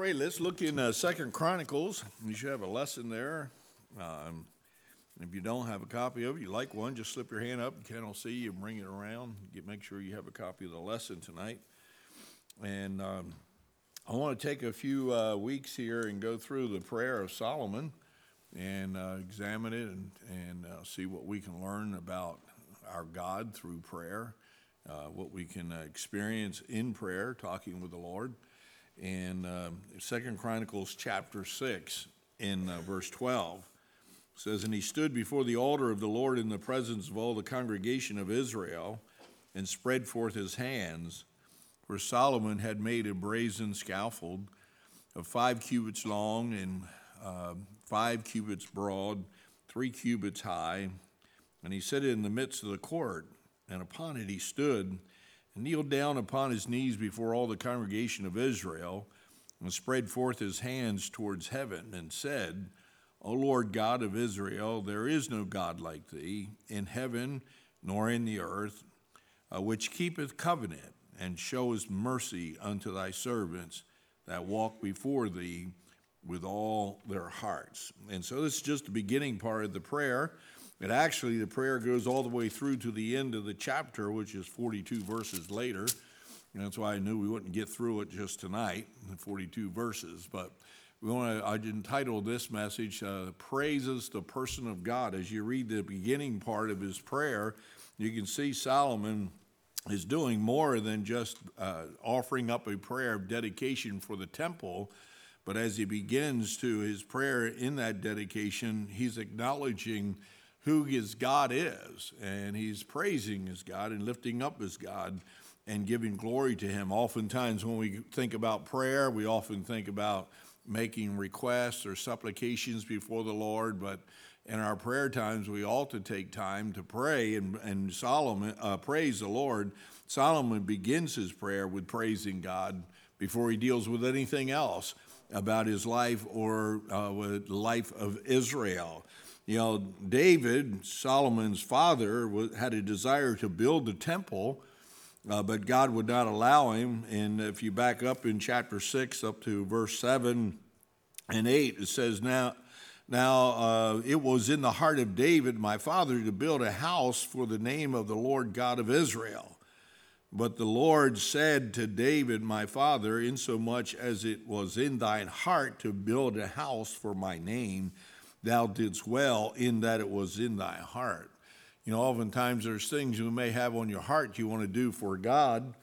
right, let's look in uh, Second Chronicles. You should have a lesson there. Um, if you don't have a copy of it, you like one, just slip your hand up. Ken will see you, bring it around. Get, make sure you have a copy of the lesson tonight. And um, I want to take a few uh, weeks here and go through the prayer of Solomon and uh, examine it and, and uh, see what we can learn about our God through prayer, uh, what we can uh, experience in prayer, talking with the Lord. And uh, Second Chronicles chapter 6 in uh, verse 12 says, And he stood before the altar of the Lord in the presence of all the congregation of Israel and spread forth his hands where Solomon had made a brazen scaffold of five cubits long and uh, five cubits broad, three cubits high. And he set it in the midst of the court, and upon it he stood kneeled down upon his knees before all the congregation of Israel and spread forth his hands towards heaven and said, O Lord God of Israel, there is no God like thee in heaven nor in the earth, uh, which keepeth covenant and showest mercy unto thy servants that walk before thee with all their hearts. And so this is just the beginning part of the prayer. But actually, the prayer goes all the way through to the end of the chapter, which is 42 verses later. And that's why I knew we wouldn't get through it just tonight, 42 verses. But we want to, I entitled this message, uh, Praises the Person of God. As you read the beginning part of his prayer, you can see Solomon is doing more than just uh, offering up a prayer of dedication for the temple, but as he begins to his prayer in that dedication, he's acknowledging who his God is, and he's praising his God and lifting up his God and giving glory to him. Oftentimes, when we think about prayer, we often think about making requests or supplications before the Lord, but in our prayer times, we ought to take time to pray and, and Solomon uh, praise the Lord. Solomon begins his prayer with praising God before he deals with anything else about his life or uh, with the life of Israel. You know, David, Solomon's father, had a desire to build the temple, uh, but God would not allow him. And if you back up in chapter 6 up to verse 7 and 8, it says, Now, now, uh, it was in the heart of David, my father, to build a house for the name of the Lord God of Israel. But the Lord said to David, my father, Insomuch as it was in thine heart to build a house for my name, thou didst well in that it was in thy heart. You know, oftentimes there's things you may have on your heart you want to do for God,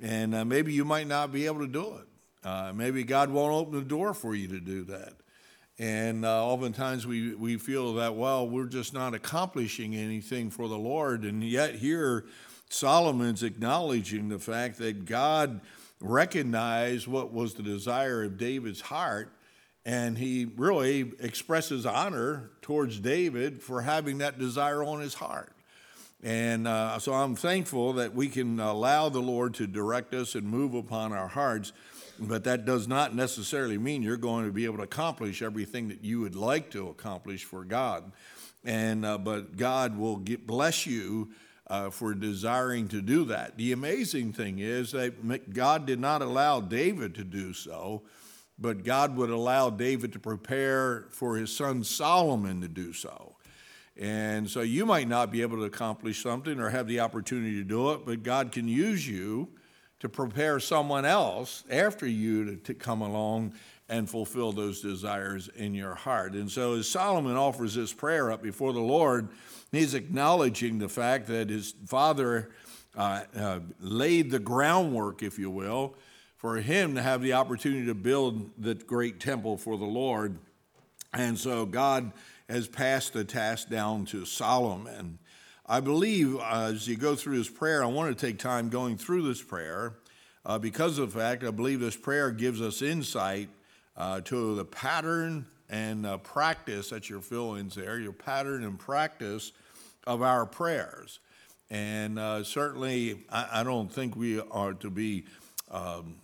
and uh, maybe you might not be able to do it. Uh, maybe God won't open the door for you to do that. And uh, oftentimes we, we feel that, well, we're just not accomplishing anything for the Lord. And yet, here, Solomon's acknowledging the fact that God recognized what was the desire of David's heart. And he really expresses honor towards David for having that desire on his heart. And uh, so I'm thankful that we can allow the Lord to direct us and move upon our hearts but that does not necessarily mean you're going to be able to accomplish everything that you would like to accomplish for God. And uh, but God will get, bless you uh, for desiring to do that. The amazing thing is that God did not allow David to do so, but God would allow David to prepare for his son Solomon to do so. And so you might not be able to accomplish something or have the opportunity to do it, but God can use you to prepare someone else after you to, to, come along and fulfill those desires in your heart. And so, as Solomon offers this prayer up before the Lord, he's acknowledging the fact that his father uh, uh, laid the groundwork, if you will, for him to have the opportunity to build the great temple for the Lord. And so, God has passed the task down to Solomon. I believe uh, as you go through this prayer, I want to take time going through this prayer uh, because of the fact I believe this prayer gives us insight uh, to the pattern and uh, practice that your fill ins there, your pattern and practice of our prayers. And uh, certainly, I, I, don't think we are to be um,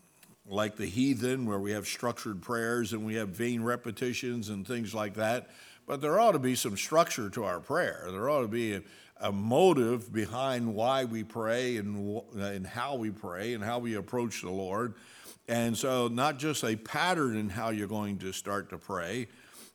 like the heathen, where we have structured prayers and we have vain repetitions and things like that. But there ought to be some structure to our prayer. There ought to be a, a motive behind why we pray and, and how we pray and how we approach the Lord. And so, not just a pattern in how you're going to start to pray,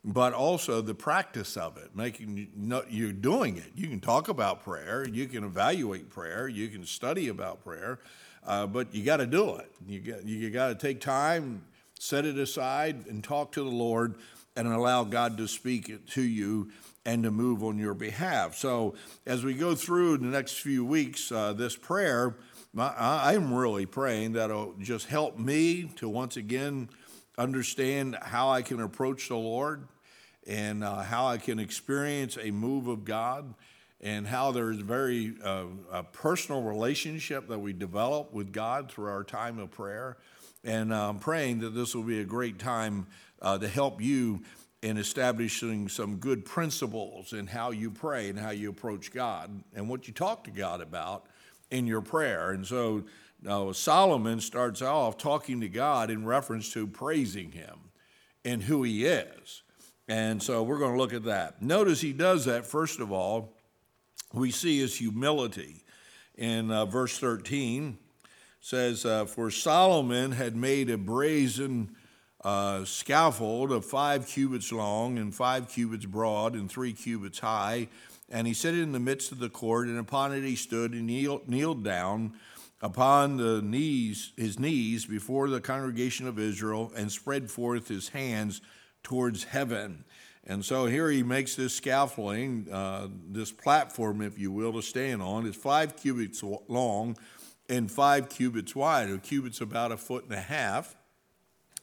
but also the practice of it, making you are doing it. You can talk about prayer, you can evaluate prayer, you can study about prayer, uh, but you got to do it. You got you to take time, set it aside, and talk to the Lord, and allow God to speak to you and to move on your behalf. So, as we go through the next few weeks, uh, this prayer, I'm really praying that it'll just help me to once again understand how I can approach the Lord and uh, how I can experience a move of God and how there's very uh, a personal relationship that we develop with God through our time of prayer. And uh, I'm praying that this will be a great time uh, to help you in establishing some good principles in how you pray and how you approach God and what you talk to God about in your prayer. And so uh, Solomon starts off talking to God in reference to praising Him and who He is. And so we're going to look at that. Notice he does that, first of all, we see his humility. In uh, verse 13, says, uh, For Solomon had made a brazen uh, scaffold of five cubits long and five cubits broad and three cubits high. And he set it in the midst of the court, and upon it he stood and kneeled, kneeled down upon the knees, his knees before the congregation of Israel, and spread forth his hands towards heaven. And so here he makes this scaffolding, uh, this platform, if you will, to stand on. It's five cubits long and five cubits wide. A cubit's about a foot and a half.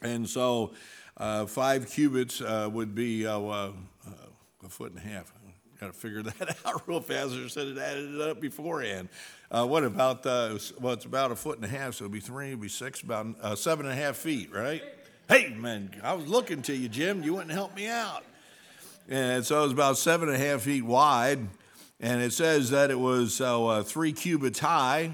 And so uh, five cubits uh, would be uh, uh, a foot and a half. Got to figure that out real fast. I said it added it up beforehand. Uh, what about, well, it's about a foot and a half, so it'd be three, it'd be six, about seven and a half feet, right? Hey, man, I was looking to you, Jim. You wouldn't help me out. And so it was about seven and a half feet wide. And it says that it was uh, three cubits high.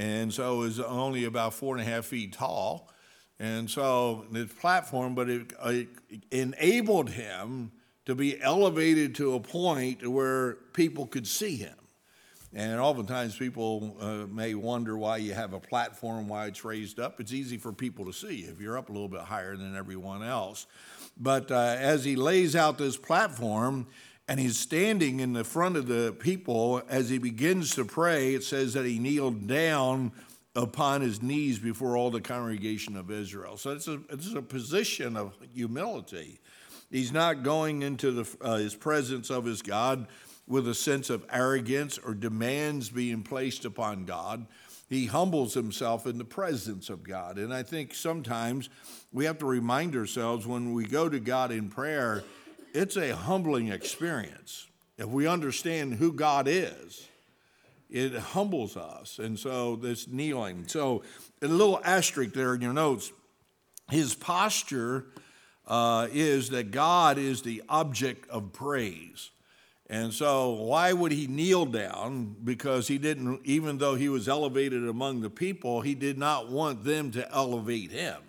And so it was only about four and a half feet tall. And so this platform, but it, it enabled him to be elevated to a point where people could see him. And oftentimes people uh, may wonder why you have a platform, why it's raised up. It's easy for people to see if you're up a little bit higher than everyone else. But uh, as he lays out this platform and he's standing in the front of the people as he begins to pray, it says that he kneeled down upon his knees before all the congregation of Israel. So it's a, it's a position of humility. He's not going into the, uh, his presence of his God with a sense of arrogance or demands being placed upon God. He humbles himself in the presence of God. And I think sometimes we have to remind ourselves when we go to God in prayer, it's a humbling experience. If we understand who God is, it humbles us. And so this kneeling. So a little asterisk there in your notes. His posture uh, is that God is the object of praise. And so, why would he kneel down? Because he didn't, even though he was elevated among the people, he did not want them to elevate him.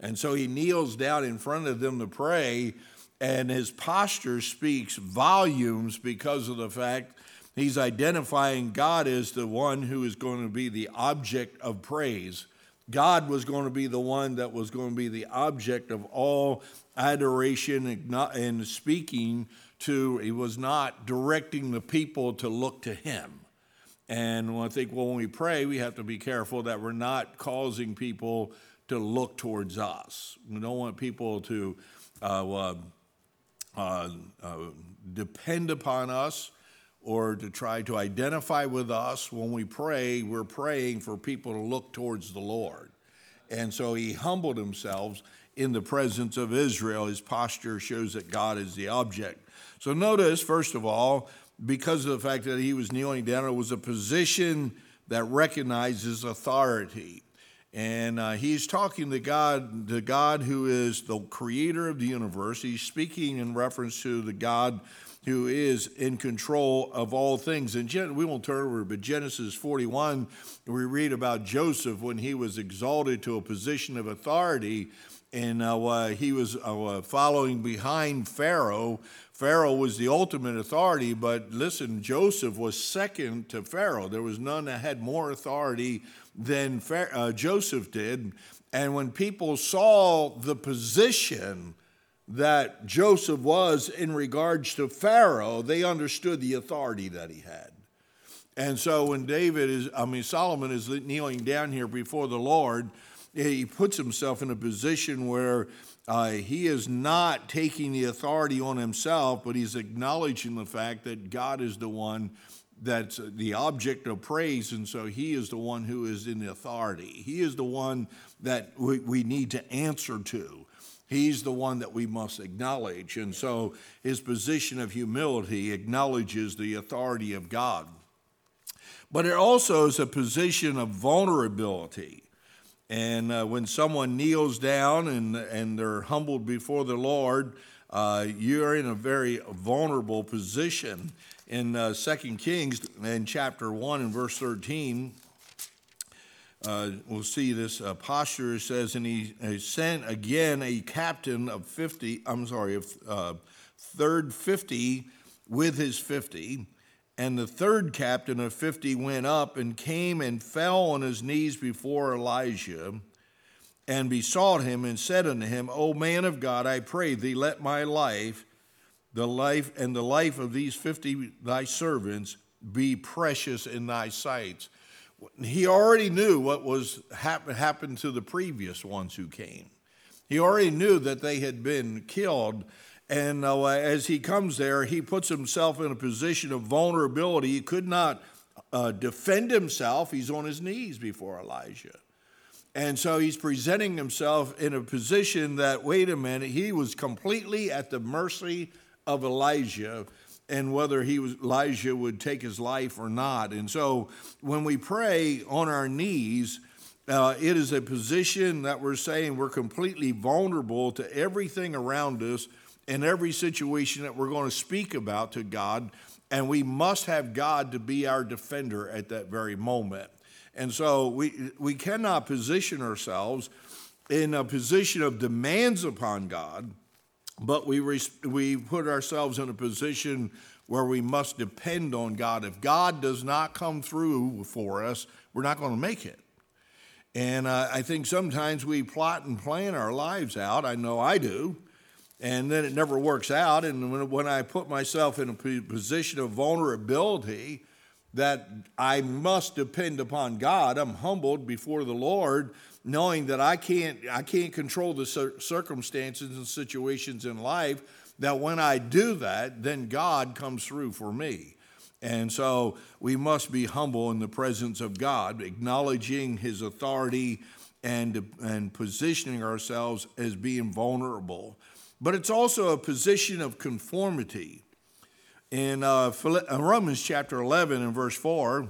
And so he kneels down in front of them to pray, and his posture speaks volumes because of the fact he's identifying God as the one who is going to be the object of praise. God was going to be the one that was going to be the object of all adoration and speaking to, he was not directing the people to look to him. And I think when we pray, we have to be careful that we're not causing people to look towards us. We don't want people to uh, uh, uh, uh, depend upon us or to try to identify with us. When we pray, we're praying for people to look towards the Lord. And so he humbled himself in the presence of Israel. His posture shows that God is the object so notice, first of all, because of the fact that he was kneeling down, it was a position that recognizes authority. And uh, he's talking to God, the God who is the creator of the universe. He's speaking in reference to the God who is in control of all things. And Gen- we won't turn over, but Genesis 41, we read about Joseph when he was exalted to a position of authority and uh, he was uh, following behind Pharaoh Pharaoh was the ultimate authority, but listen, Joseph was second to Pharaoh. There was none that had more authority than uh, Joseph did. And when people saw the position that Joseph was in regards to Pharaoh, they understood the authority that he had. And so when David is, I mean, Solomon is kneeling down here before the Lord, he puts himself in a position where uh, he is not taking the authority on himself, but he's acknowledging the fact that God is the one that's the object of praise, and so he is the one who is in the authority. He is the one that we, we need to answer to. He's the one that we must acknowledge. And so his position of humility acknowledges the authority of God. But it also is a position of vulnerability. And uh, when someone kneels down and, and they're humbled before the Lord, uh, you're in a very vulnerable position. In uh, 2 Kings, in chapter 1 and verse 13, uh, we'll see this uh, posture it says, and he, he, sent again a captain of 50, I'm sorry, of uh, third 50 with his 50. And the third captain of 50 went up and came and fell on his knees before Elijah and besought him and said unto him, O man of God, I pray thee, let my life, the life and the life of these 50 thy servants be precious in thy sight. He already knew what was happen, happened to the previous ones who came. He already knew that they had been killed and uh, as he comes there, he puts himself in a position of vulnerability. He could not uh, defend himself. He's on his knees before Elijah. And so he's presenting himself in a position that, wait a minute, he was completely at the mercy of Elijah and whether he was, Elijah would take his life or not. And so when we pray on our knees, uh, it is a position that we're saying we're completely vulnerable to everything around us in every situation that we're going to speak about to God, and we must have God to be our defender at that very moment. And so we, we cannot position ourselves in a position of demands upon God, but we, we put ourselves in a position where we must depend on God. If God does not come through for us, we're not going to make it. And uh, I think sometimes we plot and plan our lives out. I know I do and then it never works out. And when, when I put myself in a position of vulnerability, that I must depend upon God, I'm humbled before the Lord, knowing that I can't, I can't control the circumstances and situations in life. That when I do that, then God comes through for me. And so we must be humble in the presence of God, acknowledging His authority and, and positioning ourselves as being vulnerable but it's also a position of conformity. In uh, uh Romans chapter 11 and verse 4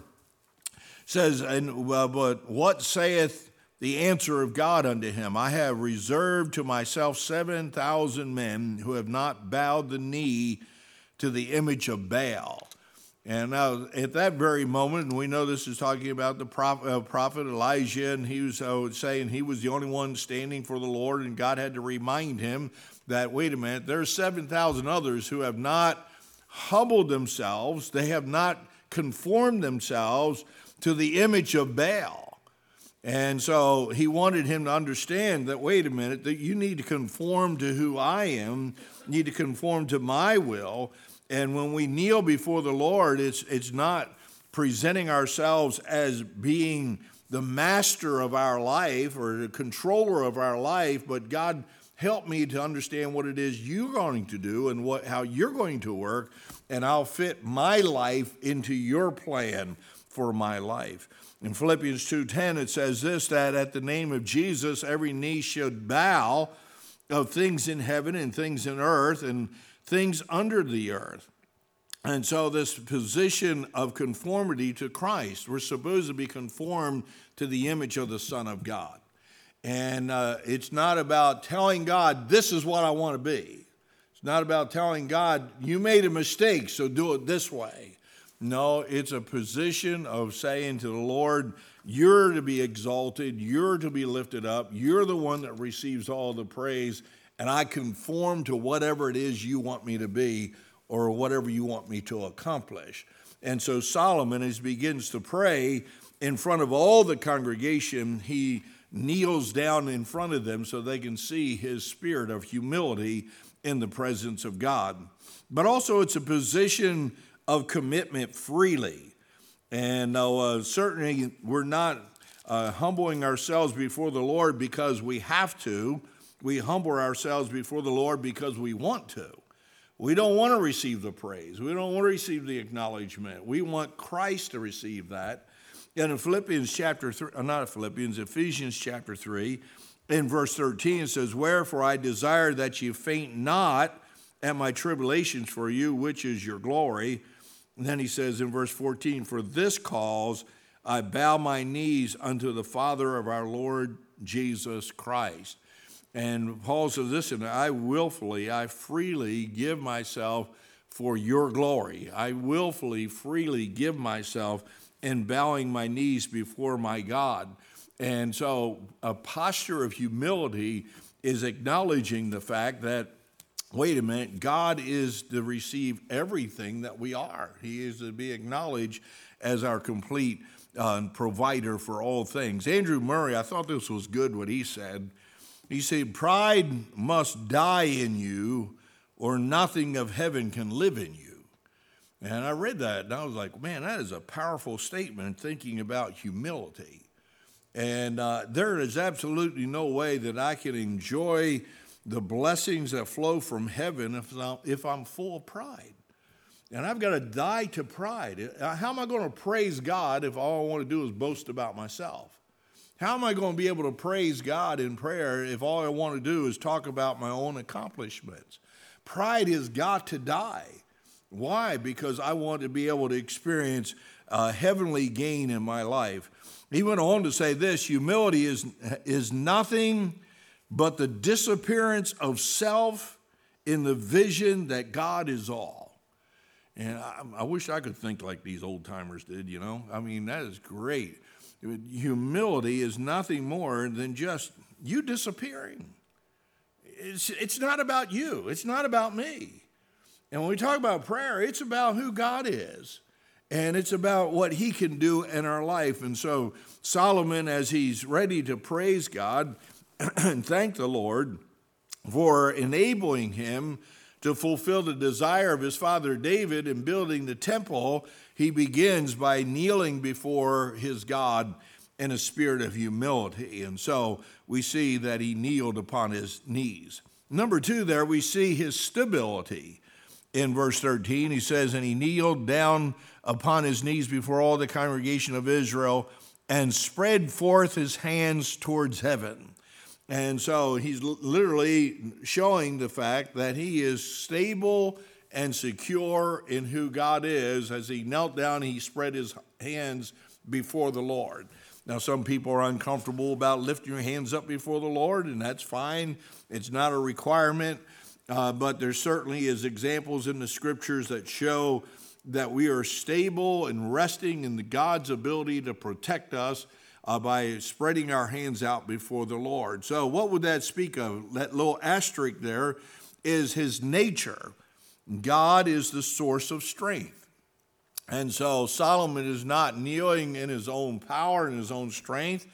says, and, uh, But what saith the answer of God unto him? I have reserved to myself 7,000 men who have not bowed the knee to the image of Baal. And now, at that very moment, and we know this is talking about the prophet, uh, prophet Elijah, and he was uh, saying he was the only one standing for the Lord, and God had to remind him that, wait a minute, there's 7,000 others who have not humbled themselves, they have not conformed themselves to the image of Baal. And so he wanted him to understand that, wait a minute, that you need to conform to who I am, need to conform to my will. And when we kneel before the Lord, it's, it's not presenting ourselves as being the master of our life or the controller of our life, but God help me to understand what it is you're going to do and what, how you're going to work, and I'll fit my life into your plan for my life. In Philippians 2:10 it says this that at the name of Jesus every knee should bow of things in heaven and things in earth and things under the earth. And so, this position of conformity to Christ, we're supposed to be conformed to the image of the Son of God. And uh, it's not about telling God, this is what I want to be. It's not about telling God, you made a mistake, so do it this way. No, it's a position of saying to the Lord, you're to be exalted, you're to be lifted up, you're the one that receives all the praise, and I conform to whatever it is you want me to be or whatever you want me to accomplish. And so Solomon, as he begins to pray in front of all the congregation, he kneels down in front of them so they can see his spirit of humility in the presence of God. But also, it's a position of commitment freely. And uh, certainly, we're not uh, humbling ourselves before the Lord because we have to. We humble ourselves before the Lord because we want to. We don't want to receive the praise. We don't want to receive the acknowledgement. We want Christ to receive that. And in Philippians chapter 3, uh, not Philippians, Ephesians chapter 3, in verse 13, it says, Wherefore I desire that you faint not at my tribulations for you, which is your glory. And then he says in verse 14, For this cause I bow my knees unto the Father of our Lord Jesus Christ. And Paul says, Listen, I willfully, I freely give myself for your glory. I willfully, freely give myself in bowing my knees before my God. And so a posture of humility is acknowledging the fact that, wait a minute, God is to receive everything that we are. He is to be acknowledged as our complete uh, provider for all things. Andrew Murray, I thought this was good what he said. He said, Pride must die in you, or nothing of heaven can live in you. And I read that and I was like, man, that is a powerful statement thinking about humility. And uh, there is absolutely no way that I can enjoy the blessings that flow from heaven if I'm, if I'm full of pride. And I've got to die to pride. How am I going to praise God if all I want to do is boast about myself? How am I going to be able to praise God in prayer if all I want to do is talk about my own accomplishments? Pride has got to die. Why? Because I want to be able to experience a heavenly gain in my life. He went on to say this humility is, is nothing but the disappearance of self in the vision that God is all. And I, I wish I could think like these old timers did, you know? I mean, that is great. Humility is nothing more than just you disappearing. It's, it's not about you, it's not about me. And when we talk about prayer, it's about who God is. And it's about what he can do in our life. And so, Solomon, as he's ready to praise God and thank the Lord for enabling him to fulfill the desire of his father David in building the temple, he begins by kneeling before his God in a spirit of humility. And so we see that he kneeled upon his knees. Number two, there we see his stability. In verse 13, he says, And he kneeled down upon his knees before all the congregation of Israel and spread forth his hands towards heaven. And so he's literally showing the fact that he is stable and secure in who God is. As he knelt down, he spread his hands before the Lord. Now, some people are uncomfortable about lifting your hands up before the Lord, and that's fine. It's not a requirement, uh, but there certainly is examples in the scriptures that show that we are stable and resting in the God's ability to protect us uh, by spreading our hands out before the Lord. So, what would that speak of? That little asterisk there is his nature. God is the source of strength. And so, Solomon is not kneeling in his own power and his own strength,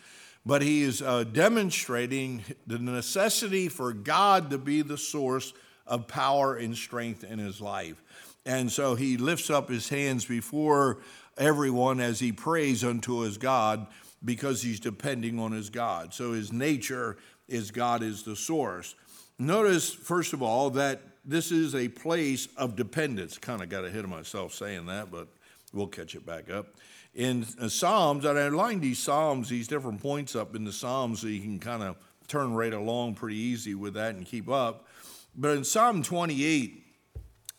but he is uh, demonstrating the necessity for God to be the source of power and strength in his life. And so he lifts up his hands before everyone as he prays unto his God because he's depending on his God. So his nature is God is the source. Notice, first of all, that this is a place of dependence. Kind of got ahead of myself saying that, but we'll catch it back up. In uh, Psalms, and I lined these Psalms, these different points up in the Psalms so you can kind of turn right along pretty easy with that and keep up. But in Psalm 28,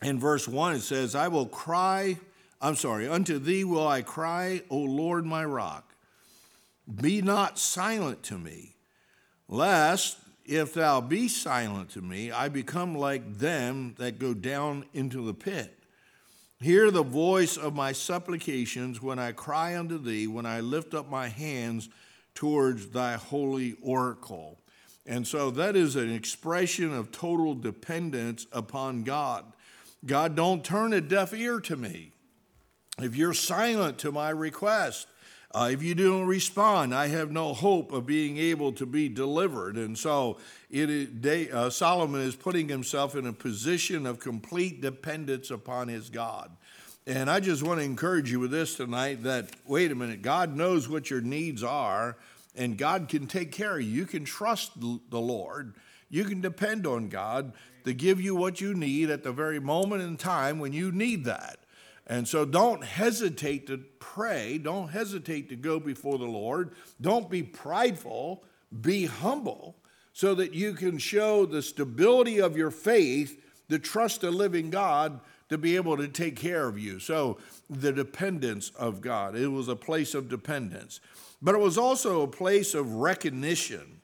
in verse 1, it says, I will cry, I'm sorry, unto thee will I cry, O Lord my rock. Be not silent to me, lest if thou be silent to me, I become like them that go down into the pit. Hear the voice of my supplications when I cry unto thee, when I lift up my hands towards thy holy oracle. And so that is an expression of total dependence upon God. God, don't turn a deaf ear to me. If you're silent to my request, Uh, if you don't respond, I have no hope of being able to be delivered. And so it is, they, uh, Solomon is putting himself in a position of complete dependence upon his God. And I just want to encourage you with this tonight that, wait a minute, God knows what your needs are, and God can take care of you. You can trust the Lord, you can depend on God to give you what you need at the very moment in time when you need that. And so don't hesitate to pray. Don't hesitate to go before the Lord. Don't be prideful. Be humble so that you can show the stability of your faith, the trust of living God to be able to take care of you. So the dependence of God. It was a place of dependence. But it was also a place of recognition.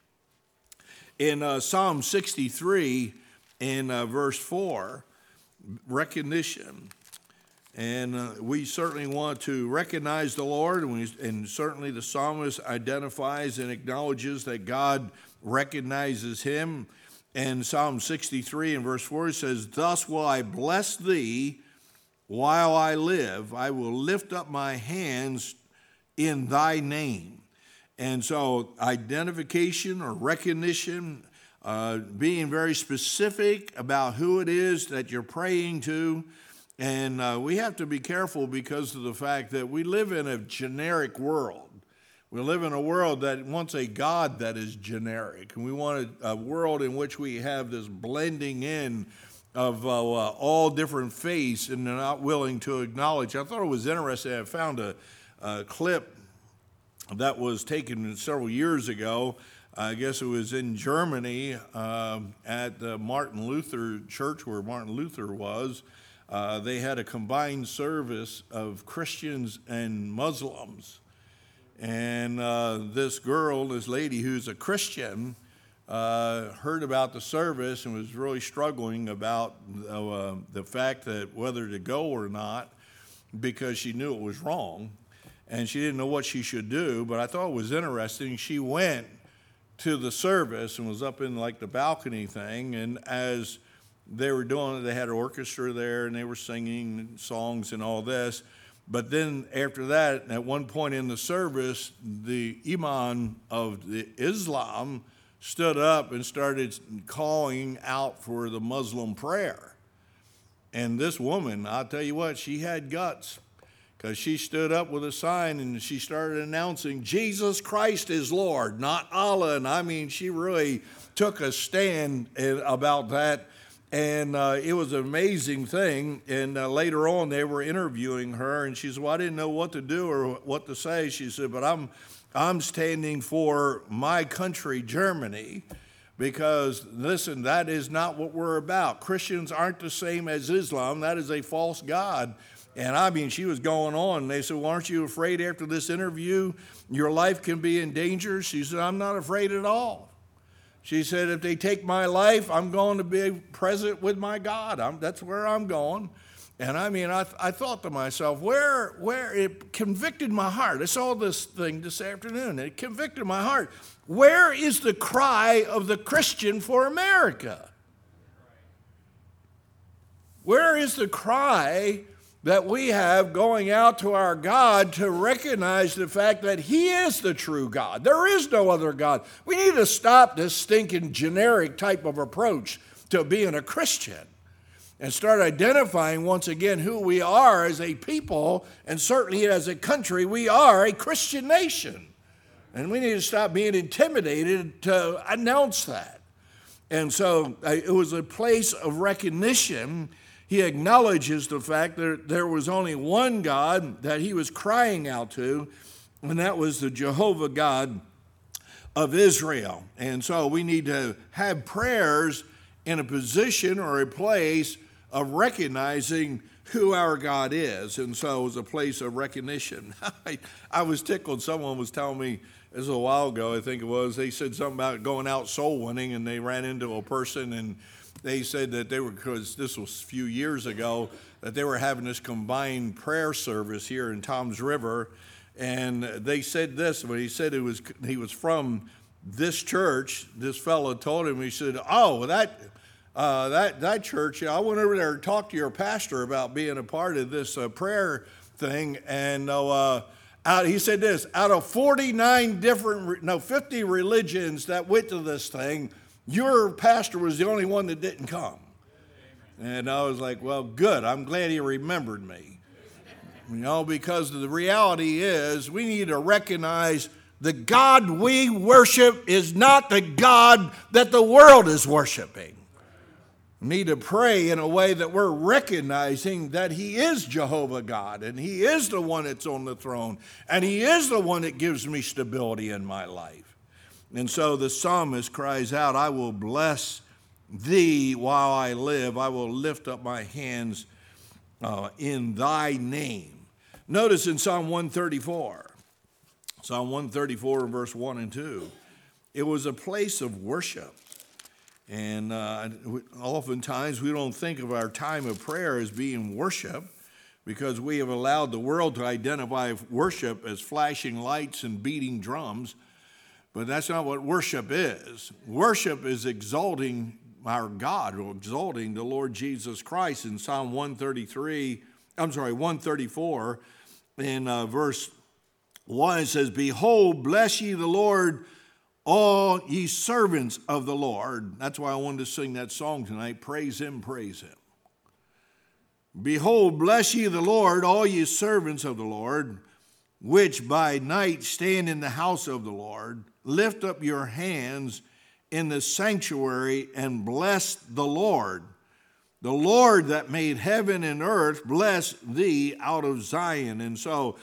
In uh, Psalm 63, in uh, verse 4, recognition. And uh, we certainly want to recognize the Lord, and, we, and, certainly the psalmist identifies and acknowledges that God recognizes him. And Psalm 63 and verse 4 says, Thus will I bless thee while I live. I will lift up my hands in thy name. And so, identification or recognition, uh, being very specific about who it is that you're praying to and uh, we have to be careful because of the fact that we live in a generic world. We live in a world that wants a God that is generic. And we want a, a world in which we have this blending in of uh, uh, all different faiths and they're not willing to acknowledge. I thought it was interesting. I found a, a clip that was taken several years ago. I guess it was in Germany um, at the Martin Luther Church where Martin Luther was. Uh, they had a combined service of Christians and Muslims. And uh, this girl, this lady who's a Christian, uh, heard about the service and was really struggling about uh, the fact that whether to go or not because she knew it was wrong and she didn't know what she should do. But I thought it was interesting. She went to the service and was up in like the balcony thing. And as they were doing it. They had an orchestra there and they were singing songs and all this. But then after that, at one point in the service, the imam of the Islam stood up and started calling out for the Muslim prayer. And this woman, I'll tell you what, she had guts because she stood up with a sign and she started announcing Jesus Christ is Lord, not Allah. And I mean, she really took a stand about that and uh, it was an amazing thing. And uh, later on, they were interviewing her, and she said, "Well, I didn't know what to do or what to say." She said, "But I'm, I'm standing for my country, Germany." Because, listen, that is not what we're about. Christians aren't the same as Islam. That is a false God. And I mean, she was going on. They said, well, Aren't you afraid after this interview your life can be in danger? She said, I'm not afraid at all. She said, If they take my life, I'm going to be present with my God. I'm, that's where I'm going. And I mean, I, I thought to myself, where, where, it convicted my heart. I saw this thing this afternoon. It convicted my heart. Where is the cry of the Christian for America? Where is the cry that we have going out to our God to recognize the fact that He is the true God. There is no other God. We need to stop this stinking generic type of approach to being a Christian and start identifying once again who we are as a people and certainly as a country. We are a Christian nation. And we need to stop being intimidated to announce that. And so uh, it was a place of recognition he acknowledges the fact that there was only one God that he was crying out to, and that was the Jehovah God of Israel. And so we need to have prayers in a position or a place of recognizing who our God is. And so it was a place of recognition. I, I was tickled. Someone was telling me, this was a while ago, I think it was, they said something about going out soul winning and they ran into a person and they said that they were, because this was a few years ago, that they were having this combined prayer service here in Toms River. And they said this, but he said it was, he was from this church. This fellow told him, he said, Oh, that, uh, that, that church, I went over there to talk to your pastor about being a part of this uh, prayer thing. And, uh, Out, he said this out of 49 different, no, 50 religions that went to this thing, your pastor was the only one that didn't come. And I was like, well, good. I'm glad he remembered me. You know, because the reality is we need to recognize the God we worship is not the God that the world is worshiping. We need to pray in a way that we're recognizing that He is Jehovah God and He is the one that's on the throne and He is the one that gives me stability in my life. And so the psalmist cries out, I will bless thee while I live. I will lift up my hands uh, in thy name. Notice in Psalm 134, Psalm 134, verse 1 and 2, it was a place of worship. And uh, oftentimes we don't think of our time of prayer as being worship because we have allowed the world to identify worship as flashing lights and beating drums. But that's not what worship is. Worship is exalting our God, or exalting the Lord Jesus Christ in Psalm 133, I'm sorry, 134, in uh, verse 1, it says, Behold, bless ye the Lord, all ye servants of the Lord. That's why I wanted to sing that song tonight. Praise him, praise him. Behold, bless ye the Lord, all ye servants of the Lord, which by night stand in the house of the Lord. Lift up your hands in the sanctuary and bless the Lord. The Lord that made heaven and earth bless thee out of Zion. And so,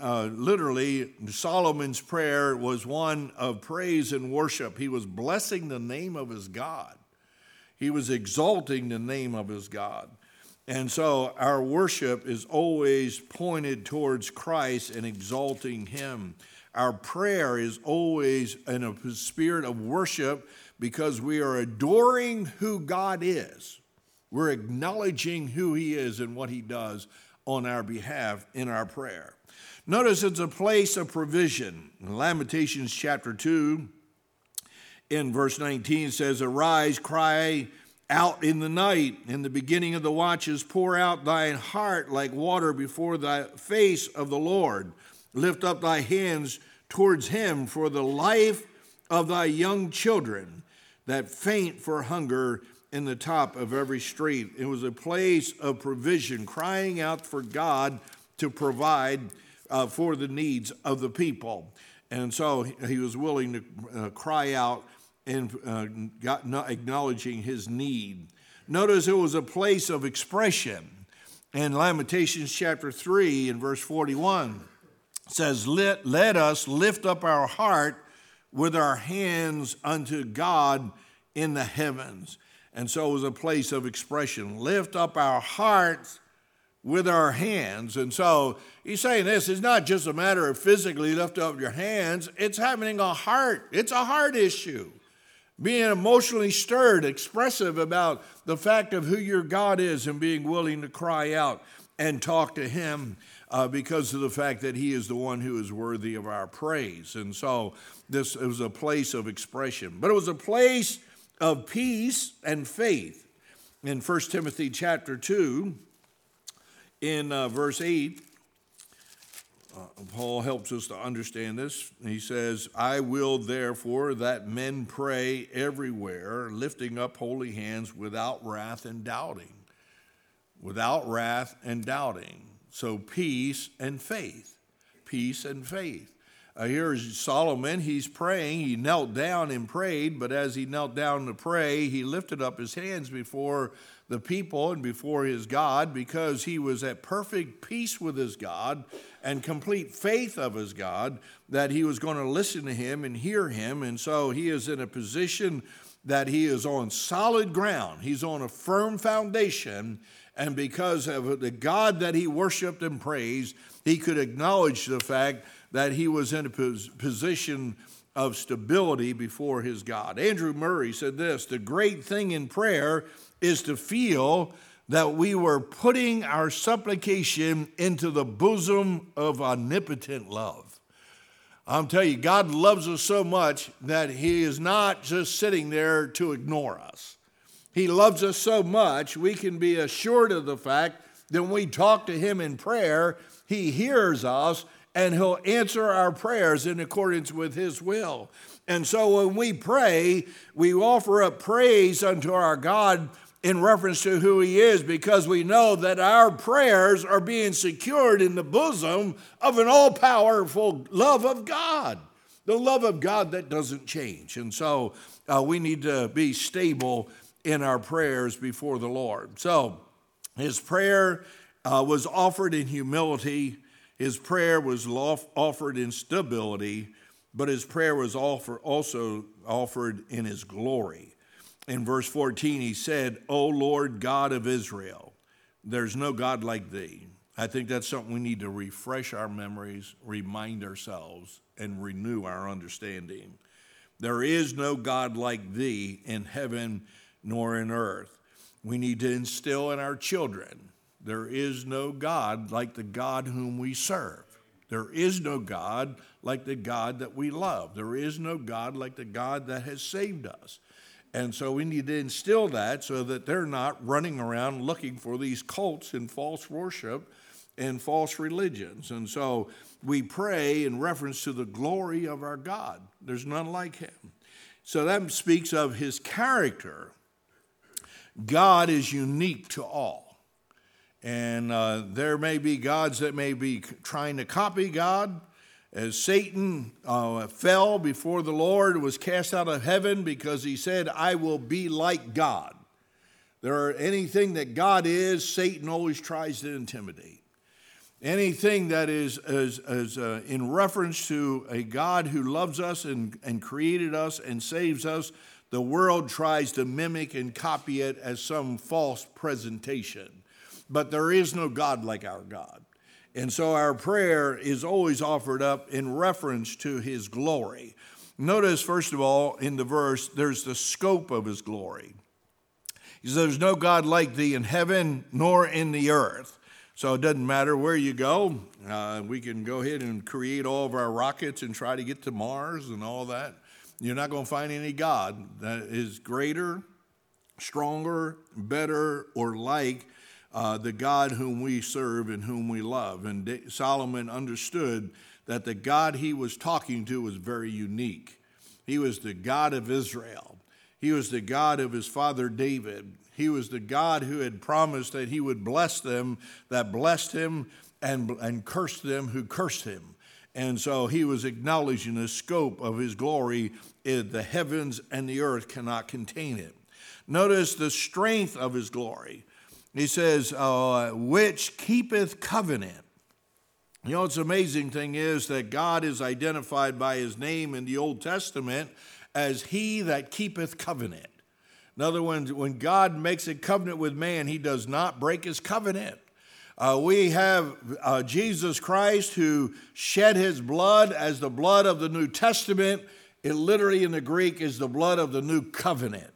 uh, literally, Solomon's prayer was one of praise and worship. He was blessing the name of his God, he was exalting the name of his God. And so, our worship is always pointed towards Christ and exalting him. Our prayer is always in a spirit of worship because we are adoring who God is. We're acknowledging who He is and what He does on our behalf in our prayer. Notice it's a place of provision. Lamentations chapter 2, in verse 19 says, Arise, cry out in the night, in the beginning of the watches, pour out thine heart like water before the face of the Lord. Lift up thy hands towards him for the life of thy young children that faint for hunger in the top of every street. It was a place of provision, crying out for God to provide uh, for the needs of the people. And so he was willing to uh, cry out and uh, got, acknowledging his need. Notice it was a place of expression. In Lamentations chapter 3 and verse 41 says, let, let us lift up our heart with our hands unto God in the heavens. And so it was a place of expression. Lift up our hearts with our hands. And so he's saying this is not just a matter of physically lift up your hands, it's having a heart. It's a heart issue. Being emotionally stirred, expressive about the fact of who your God is, and being willing to cry out and talk to Him uh, because of the fact that He is the one who is worthy of our praise. And so this was a place of expression, but it was a place of peace and faith. In 1 Timothy chapter 2, in uh, verse 8, uh, Paul helps us to understand this. He says, I will therefore that men pray everywhere, lifting up holy hands without wrath and doubting. Without wrath and doubting. So peace and faith. Peace and faith. Uh, here's Solomon. He's praying. He knelt down and prayed, but as he knelt down to pray, he lifted up his hands before the people and before his God because he was at perfect peace with his God and complete faith of his God that he was going to listen to him and hear him. And so he is in a position that he is on solid ground, he's on a firm foundation. And because of the God that he worshiped and praised, he could acknowledge the fact that he was in a position of stability before his God. Andrew Murray said this The great thing in prayer is to feel that we were putting our supplication into the bosom of omnipotent love. I'm telling you, God loves us so much that He is not just sitting there to ignore us. He loves us so much, we can be assured of the fact that when we talk to Him in prayer, He hears us and He'll answer our prayers in accordance with His will. And so when we pray, we offer up praise unto our God in reference to who He is because we know that our prayers are being secured in the bosom of an all powerful love of God, the love of God that doesn't change. And so uh, we need to be stable in our prayers before the Lord. So his prayer uh, was offered in humility, his prayer was offered in stability, but his prayer was offer, also offered in his glory in verse 14, he said, O Lord God of Israel, there's no God like thee. I think that's something we need to refresh our memories, remind ourselves, and renew our understanding. There is no God like thee in heaven nor in earth. We need to instill in our children there is no God like the God whom we serve. There is no God like the God that we love. There is no God like the God that has saved us. And so we need to instill that so that they're not running around looking for these cults and false worship and false religions. And so we pray in reference to the glory of our God. There's none like him. So that speaks of his character. God is unique to all. And uh, there may be gods that may be trying to copy God, as Satan uh, fell before the Lord, was cast out of heaven because he said, I will be like God. There are anything that God is, Satan always tries to intimidate. Anything that is, is, is uh, in reference to a God who loves us and, and created us and saves us, the world tries to mimic and copy it as some false presentation. But there is no God like our God. And so our prayer is always offered up in reference to his glory. Notice, first of all, in the verse, there's the scope of his glory. He says, There's no God like thee in heaven nor in the earth. So it doesn't matter where you go. Uh, we can go ahead and create all of our rockets and try to get to Mars and all that. You're not going to find any God that is greater, stronger, better, or like uh, the God whom we serve and whom we love. And Solomon understood that the God he was talking to was very unique. He was the God of Israel, he was the God of his father David. He was the God who had promised that he would bless them that blessed him and, and cursed them who cursed him. And so he was acknowledging the scope of his glory. The heavens and the earth cannot contain it. Notice the strength of his glory. He says, uh, which keepeth covenant. You know, what's amazing thing is that God is identified by his name in the Old Testament as he that keepeth covenant. In other words, when God makes a covenant with man, he does not break his covenant. Uh, we have uh, Jesus Christ who shed his blood as the blood of the New Testament. It literally in the Greek is the blood of the new covenant.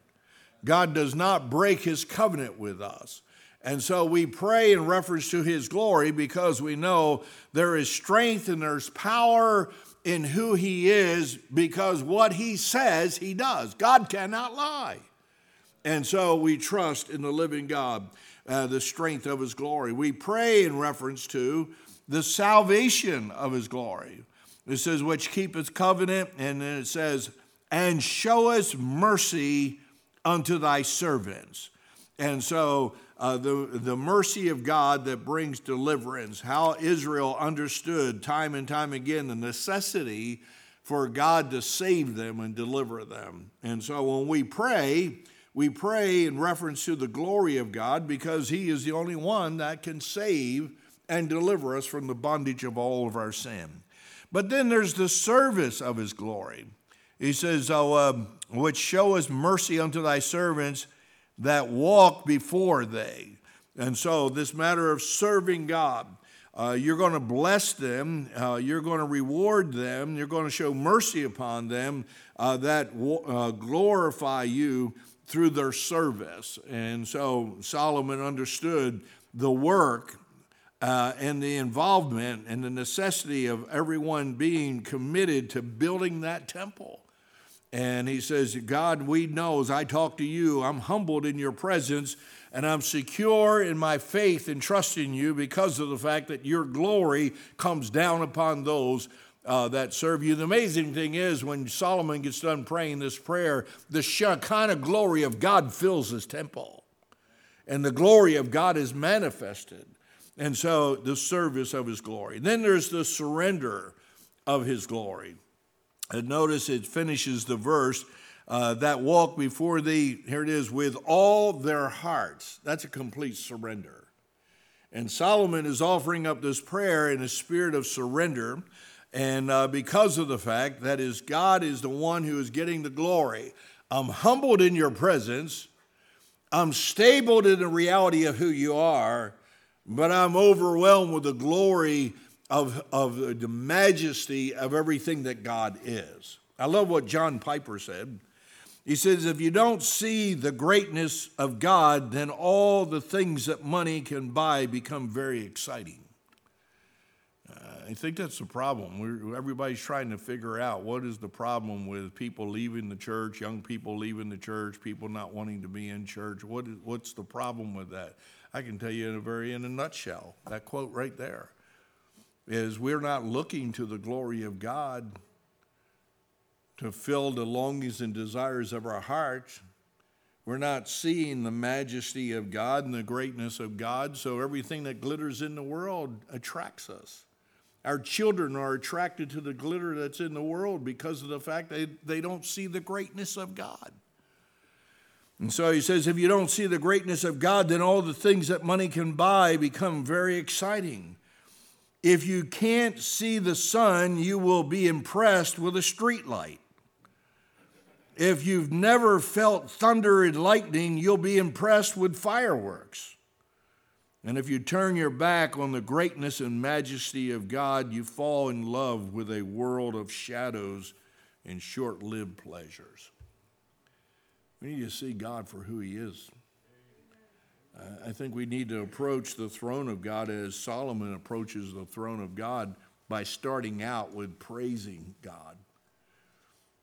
God does not break his covenant with us. And so we pray in reference to his glory because we know there is strength and there's power in who he is because what he says he does. God cannot lie. And so we trust in the living God, uh, the strength of his glory. We pray in reference to the salvation of his glory. It says, which keepeth covenant, and then it says, and show us mercy unto thy servants. And so uh, the, the mercy of God that brings deliverance, how Israel understood time and time again the necessity for God to save them and deliver them. And so when we pray, we pray in reference to the glory of God because He is the only one that can save and deliver us from the bondage of all of our sin. But then there's the service of His glory. He says, oh, uh, which show us mercy unto thy servants that walk before they. And so, this matter of serving God, uh, you're going to bless them, uh, you're going to reward them, you're going to show mercy upon them uh, that uh, glorify you through their service. And so, Solomon understood the work uh, and the involvement and the necessity of everyone being committed to building that temple. And he says, God, we know as I talk to you, I'm humbled in your presence and I'm secure in my faith and trust in you because of the fact that your glory comes down upon those uh, that serve you. The amazing thing is, when Solomon gets done praying this prayer, the Shekinah glory of God fills his temple, and the glory of God is manifested. And so, the service of his glory. Then there's the surrender of his glory. And notice it finishes the verse uh, that walk before thee, here it is, with all their hearts. That's a complete surrender. And Solomon is offering up this prayer in a spirit of surrender. And uh, because of the fact that is God is the one who is getting the glory. I'm humbled in your presence. I'm stable in the reality of who you are, but I'm overwhelmed with the glory of, of the majesty of everything that God is. I love what John Piper said. He says, If you don't see the greatness of God, then all the things that money can buy become very exciting. Uh, I think that's the problem. We're, everybody's trying to figure out what is the problem with people leaving the church, young people leaving the church, people not wanting to be in church. What what's the problem with that? I can tell you in a very in a nutshell. That quote right there is we're not looking to the glory of God to fill the longings and desires of our hearts. We're not seeing the majesty of God and the greatness of God, so everything that glitters in the world attracts us. Our children are attracted to the glitter that's in the world because of the fact that they don't see the greatness of God. And so he says, if you don't see the greatness of God, then all the things that money can buy become very exciting. If you can't see the sun, you will be impressed with a street light. If you've never felt thunder and lightning, you'll be impressed with fireworks. And if you turn your back on the greatness and majesty of God, you fall in love with a world of shadows and short lived pleasures. We need to see God for who He is. I think we need to approach the throne of God as Solomon approaches the throne of God by starting out with praising God.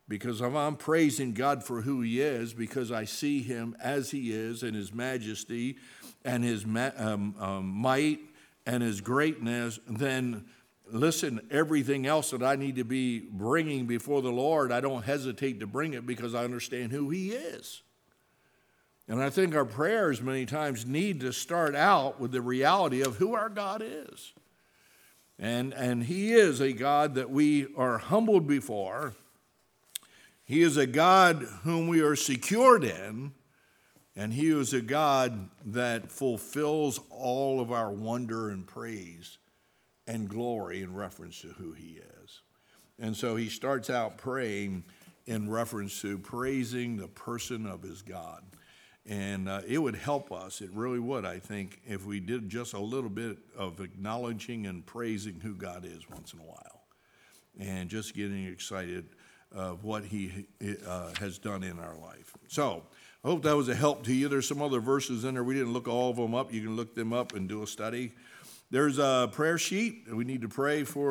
Because if I'm praising God for who He is, because I see Him as He is in His majesty and His um, um, might and His greatness, then listen, everything else that I need to be bringing before the Lord, I don't hesitate to bring it because I understand who He is. And I think our prayers many times need to start out with the reality of who our God is. And, and He is a God that we are humbled before. He is a God whom we are secured in. And He is a God that fulfills all of our wonder and praise and glory in reference to who He is. And so He starts out praying in reference to praising the person of His God. And uh, it would help us, it really would, I think, if we did just a little bit of acknowledging and praising who God is once in a while and just getting excited of what He uh, has done in our life. So, I hope that was a help to you. There's some other verses in there. We didn't look all of them up. You can look them up and do a study. There's a prayer sheet. We need to pray for.